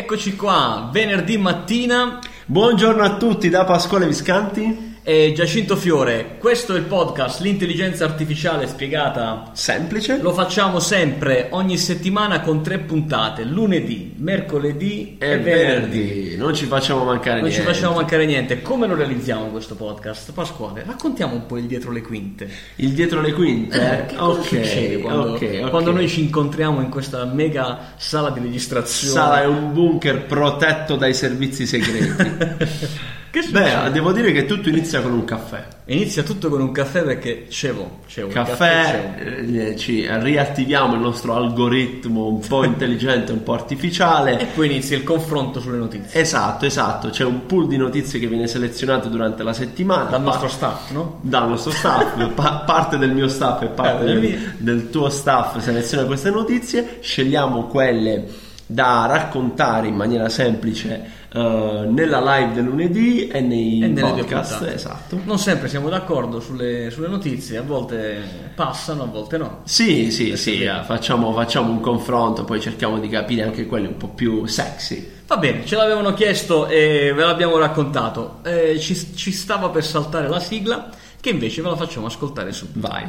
Eccoci qua, venerdì mattina. Buongiorno a tutti da Pasquale Viscanti e Giacinto Fiore. Questo è il podcast L'intelligenza artificiale spiegata semplice. Lo facciamo sempre ogni settimana con tre puntate, lunedì, mercoledì e, e venerdì. venerdì. Non ci facciamo mancare non niente. Non ci facciamo mancare niente. Come lo realizziamo questo podcast? Pasquale, raccontiamo un po' il dietro le quinte. Il dietro le quinte? Eh, che cosa okay, succede quando, okay, okay. quando noi ci incontriamo in questa mega sala di registrazione? Sala è un bunker protetto dai servizi segreti. Che Beh, devo dire che tutto inizia con un caffè. Inizia tutto con un caffè perché c'è un caffè, caffè eh, ci riattiviamo il nostro algoritmo un po' intelligente, un po' artificiale. E poi inizia il confronto sulle notizie. Esatto, esatto. C'è un pool di notizie che viene selezionato durante la settimana. Dal nostro staff, no? Dal nostro staff, pa- parte del mio staff e parte eh, del, del tuo staff seleziona queste notizie. Scegliamo quelle da raccontare in maniera semplice uh, nella live del lunedì e nei e podcast. Esatto. Non sempre siamo d'accordo sulle, sulle, notizie, a volte passano, a volte no. Sì, sì, sì, eh, facciamo, facciamo un confronto, poi cerchiamo di capire anche quelli un po' più sexy. Va bene, ce l'avevano chiesto e ve l'abbiamo raccontato. Eh, ci, ci stava per saltare la sigla, che invece ve la facciamo ascoltare subito. Vai.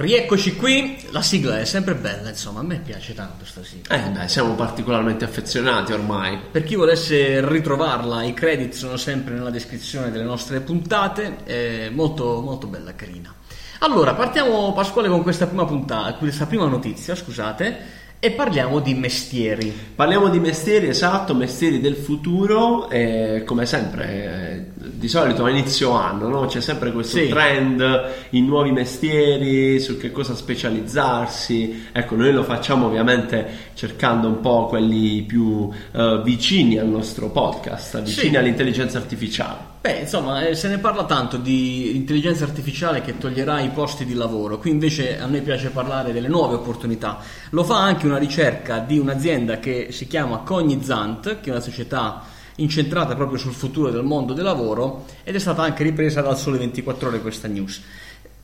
Rieccoci qui, la sigla è sempre bella, insomma, a me piace tanto questa sigla. Eh beh, siamo particolarmente affezionati ormai. Per chi volesse ritrovarla, i credit sono sempre nella descrizione delle nostre puntate, è molto, molto bella, carina. Allora, partiamo Pasquale con questa prima puntata, questa prima notizia, scusate e parliamo di mestieri. Parliamo di mestieri, esatto, mestieri del futuro, e come sempre, eh, di solito a inizio anno no? c'è sempre questo sì. trend in nuovi mestieri, su che cosa specializzarsi. Ecco, noi lo facciamo ovviamente cercando un po' quelli più uh, vicini al nostro podcast, vicini sì. all'intelligenza artificiale. Beh, insomma, eh, se ne parla tanto di intelligenza artificiale che toglierà i posti di lavoro, qui invece a noi piace parlare delle nuove opportunità. Lo fa anche una ricerca di un'azienda che si chiama Cognizant, che è una società incentrata proprio sul futuro del mondo del lavoro ed è stata anche ripresa dal Sole 24 Ore questa news.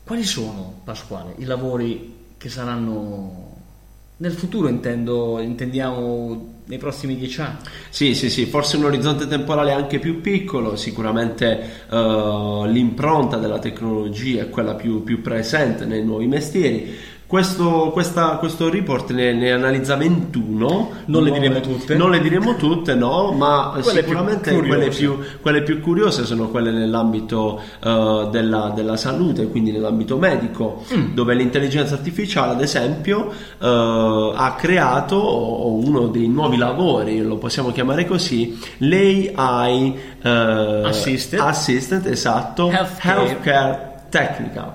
Quali sono, Pasquale, i lavori che saranno nel futuro intendo, intendiamo nei prossimi dieci anni. Sì, sì, sì, forse un orizzonte temporale anche più piccolo, sicuramente uh, l'impronta della tecnologia è quella più, più presente nei nuovi mestieri questo, questa, questo report ne, ne, analizza 21. Non le diremo tutte. Non le diremo tutte, no, ma quelle sicuramente più quelle, più, quelle, più, curiose sono quelle nell'ambito uh, della, della, salute, quindi nell'ambito medico, mm. dove l'intelligenza artificiale, ad esempio, uh, ha creato uno dei nuovi lavori, lo possiamo chiamare così, l'AI uh, Assistant. Assistant, esatto, Healthcare, Healthcare Technical.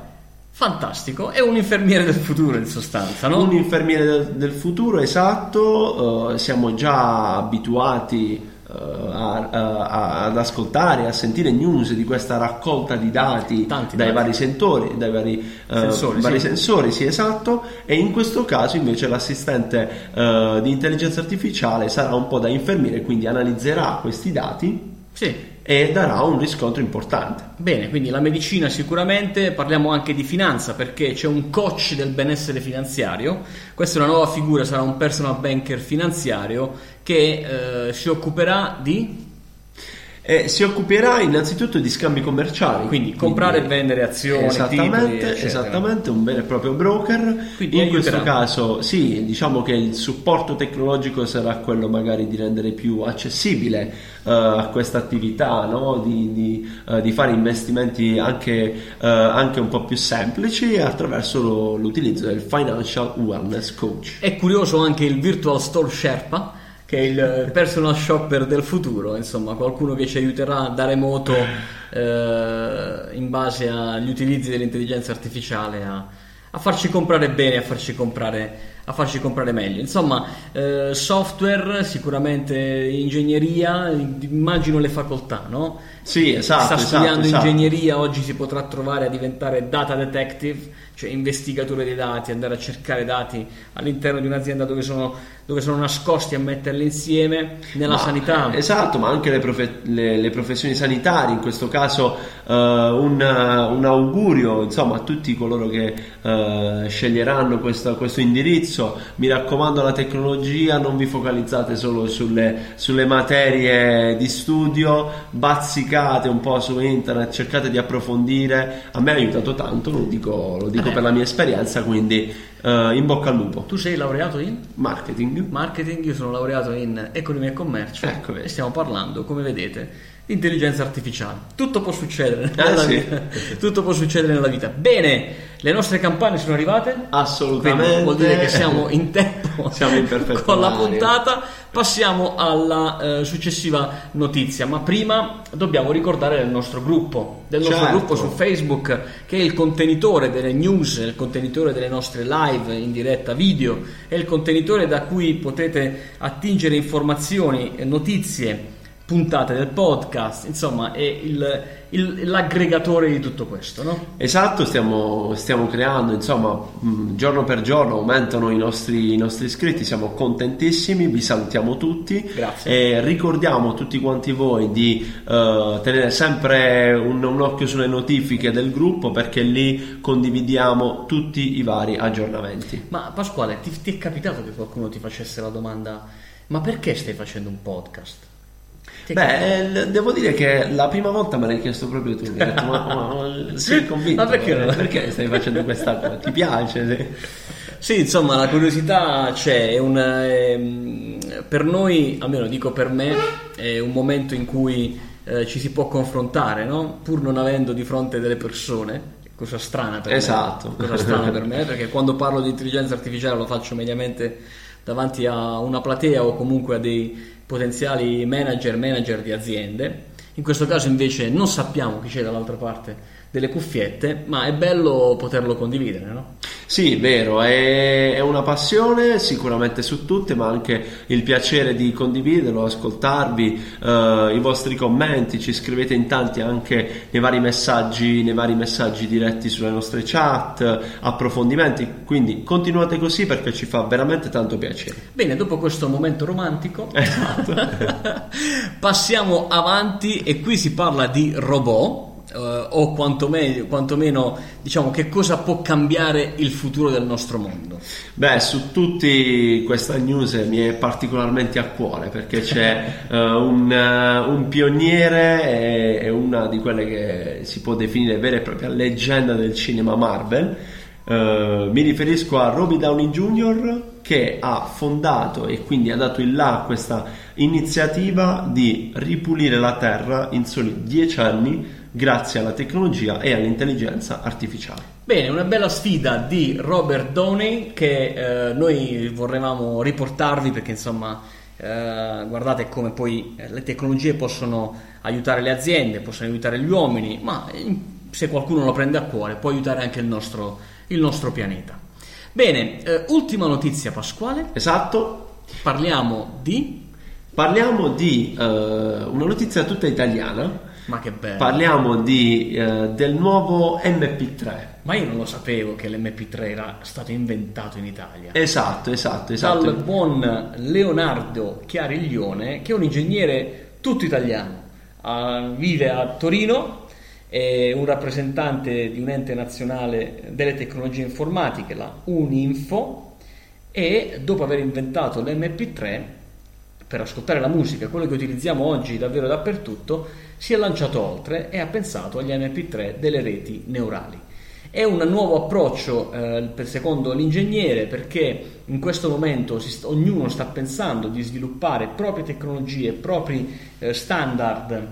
Fantastico, è un infermiere del futuro in sostanza, no? Un infermiere del, del futuro, esatto, uh, siamo già abituati a, a, ad ascoltare, a sentire news di questa raccolta di dati Tanti dai dati. vari sentori, dai vari, uh, sensori, vari sì. sensori, sì esatto, e in questo caso invece l'assistente di intelligenza artificiale sarà un po' da infermiere, quindi analizzerà questi dati. Sì e darà un riscontro importante. Bene, quindi la medicina sicuramente, parliamo anche di finanza perché c'è un coach del benessere finanziario, questa è una nuova figura, sarà un personal banker finanziario che eh, si occuperà di eh, si occuperà innanzitutto di scambi commerciali. Quindi comprare e vendere azioni, esattamente, titoli, esattamente, un vero e proprio broker. Quindi In aiuterà. questo caso sì, diciamo che il supporto tecnologico sarà quello magari di rendere più accessibile uh, a questa attività, no? di, di, uh, di, fare investimenti anche, uh, anche, un po' più semplici attraverso lo, l'utilizzo del Financial Wellness Coach. È curioso anche il Virtual Store Sherpa che è il personal shopper del futuro, insomma, qualcuno che ci aiuterà da remoto eh, in base agli utilizzi dell'intelligenza artificiale a, a, farci comprare bene, a farci comprare, a farci comprare meglio. Insomma, eh, software, sicuramente ingegneria, immagino le facoltà, no? Sì, esatto. Sta esatto, studiando esatto. ingegneria, oggi si potrà trovare a diventare data detective, cioè investigatore dei dati, andare a cercare dati all'interno di un'azienda dove sono, dove sono nascosti a metterli insieme nella Ma, sanità. eh, Esatto, ma anche le, profe- le- le professioni sanitarie, in questo caso eh, un, un augurio insomma, a tutti coloro che eh, sceglieranno questo, questo indirizzo. Mi raccomando, la tecnologia non vi focalizzate solo sulle, sulle materie di studio, bazzicate un po' su internet, cercate di approfondire. A me ha aiutato tanto, lo dico, lo dico Eh. per la mia esperienza, quindi eh, in bocca al lupo. Tu sei laureato in Marketing. marketing, io sono laureato in economia e commercio Ecco, e stiamo parlando, come vedete, intelligenza artificiale. Tutto può succedere Eh, nella sì. vita. Tutto può succedere nella vita. Bene, le nostre campane sono arrivate? Assolutamente. Quindi vuol dire che siamo in tempo Siamo in perfetto con la puntata. Passiamo alla eh, successiva notizia, ma prima dobbiamo ricordare del nostro gruppo, del nostro Certo. gruppo su Facebook che è il contenitore delle news, il contenitore delle nostre live in diretta video, è il contenitore da cui potete attingere informazioni, e notizie, puntate del podcast, insomma è il- il- l'aggregatore di tutto questo, no? Esatto, stiamo, stiamo creando, insomma, mh, giorno per giorno aumentano i nostri, i nostri iscritti, siamo contentissimi, vi salutiamo tutti Grazie. e ricordiamo a tutti quanti voi di eh, tenere sempre un, un occhio sulle notifiche del gruppo perché lì condividiamo tutti i vari aggiornamenti. Ma Pasquale, ti, ti è capitato che qualcuno ti facesse la domanda, ma perché stai facendo un podcast? È? Beh, l- devo dire che la prima volta me l'hai chiesto proprio tu. Mi hai detto, ma, ma- ma sei convinto? Ma perché non- perché stai facendo questa cosa? Ti piace? Sì. Sì, insomma, la curiosità c'è, è un, ehm, per noi, almeno dico per me, è un momento in cui eh, ci si può confrontare, no? Pur non avendo di fronte delle persone, cosa strana per Esatto. me. Cosa strana per me, perché quando parlo di intelligenza artificiale lo faccio mediamente davanti a una platea o comunque a dei potenziali manager, manager di aziende. In questo caso invece non sappiamo chi c'è dall'altra parte delle cuffiette, ma è bello poterlo condividere, no? Sì, vero, è, è una passione sicuramente su tutte, ma anche il piacere di condividerlo, ascoltarvi, eh, i vostri commenti, ci scrivete in tanti anche nei vari messaggi, nei vari messaggi diretti sulle nostre chat, approfondimenti, quindi continuate così perché ci fa veramente tanto piacere. Bene, dopo questo momento romantico, Esatto. passiamo avanti e qui si parla di robot. Eh, o quantomeno, quantomeno diciamo che cosa può cambiare il futuro del nostro mondo. Beh, su tutti questa news mi è particolarmente a cuore perché c'è eh, un, eh, un pioniere e, e una di quelle che si può definire vera e propria leggenda del cinema Marvel. Mi riferisco a Robbie Downey Jr. che ha fondato e quindi ha dato il là a questa iniziativa di ripulire la Terra in soli 10 anni grazie alla tecnologia e all'intelligenza artificiale. Bene, una bella sfida di Robert Downey che eh, noi vorremmo riportarvi perché insomma eh, guardate come poi eh, le tecnologie possono aiutare le aziende, possono aiutare gli uomini, ma se qualcuno lo prende a cuore può aiutare anche il nostro, il nostro pianeta. Bene, eh, ultima notizia Pasquale, Esatto, parliamo di... Parliamo di eh, una notizia tutta italiana. Ma che bello! Parliamo di, eh, del nuovo MP3. ma io non lo sapevo che l'MP3 era stato inventato in Italia. Esatto, esatto, esatto. dal buon Leonardo Chiariglione, che è un ingegnere tutto italiano, Ah, vive a Torino, è un rappresentante di un ente nazionale delle tecnologie informatiche, la Uninfo, e dopo aver inventato l'MP3 per ascoltare la musica, quello che utilizziamo oggi davvero dappertutto, si è lanciato oltre e ha pensato agli MP3 delle reti neurali. È un nuovo approccio, eh, secondo l'ingegnere, perché in questo momento si ognuno sta pensando di sviluppare proprie tecnologie, propri eh, standard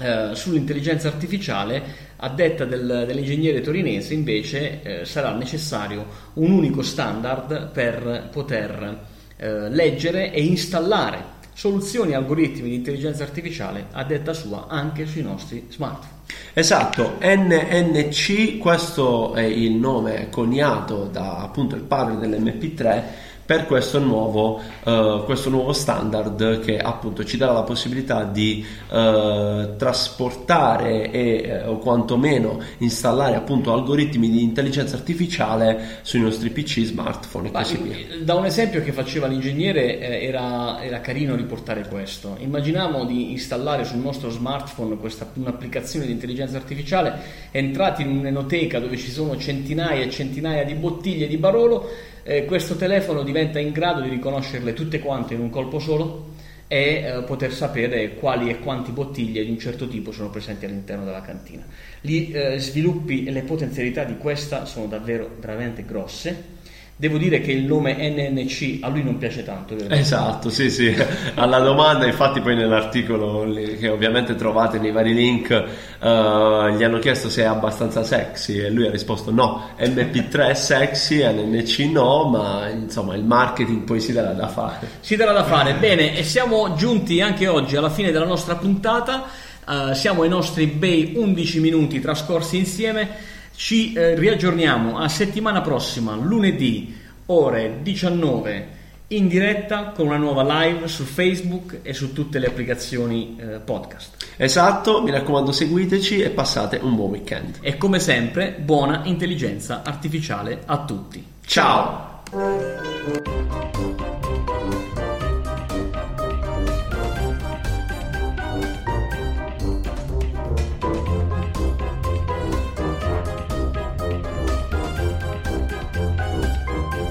eh, sull'intelligenza artificiale, a detta del- dell'ingegnere torinese invece eh, sarà necessario un unico standard per poter eh, leggere e installare soluzioni e algoritmi di intelligenza artificiale a detta sua anche sui nostri smartphone. Esatto, NNC, questo è il nome coniato da appunto il padre dell'MP3 per questo nuovo, uh, questo nuovo, standard che appunto ci darà la possibilità di uh, trasportare e uh, o quantomeno installare appunto algoritmi di intelligenza artificiale sui nostri PC, smartphone e Ma così via. Da un esempio che faceva l'ingegnere eh, era, era, carino riportare questo. Immaginiamo di installare sul nostro smartphone questa, un'applicazione di intelligenza artificiale, entrati in un'enoteca dove ci sono centinaia e centinaia di bottiglie di Barolo eh, questo telefono diventa in grado di riconoscerle tutte quante in un colpo solo e eh, poter sapere quali e quanti bottiglie di un certo tipo sono presenti all'interno della cantina. Gli eh, sviluppi e le potenzialità di questa sono davvero veramente grosse Devo dire che il nome NNC a lui non piace tanto. Vero? Esatto, sì, sì. Alla domanda, infatti, poi nell'articolo che ovviamente trovate nei vari link, uh, gli hanno chiesto se è abbastanza sexy e lui ha risposto no. MP3 è sexy, NNC no, ma insomma il marketing poi si darà da fare. Si darà da fare. Bene, e siamo giunti anche oggi alla fine della nostra puntata. Uh, siamo ai nostri bei 11 minuti trascorsi insieme. Ci eh, riaggiorniamo a settimana prossima, lunedì, ore 19, in diretta con una nuova live su Facebook e su tutte le applicazioni eh, podcast. Esatto, mi raccomando seguiteci e passate un buon weekend. E come sempre, buona intelligenza artificiale a tutti. Ciao.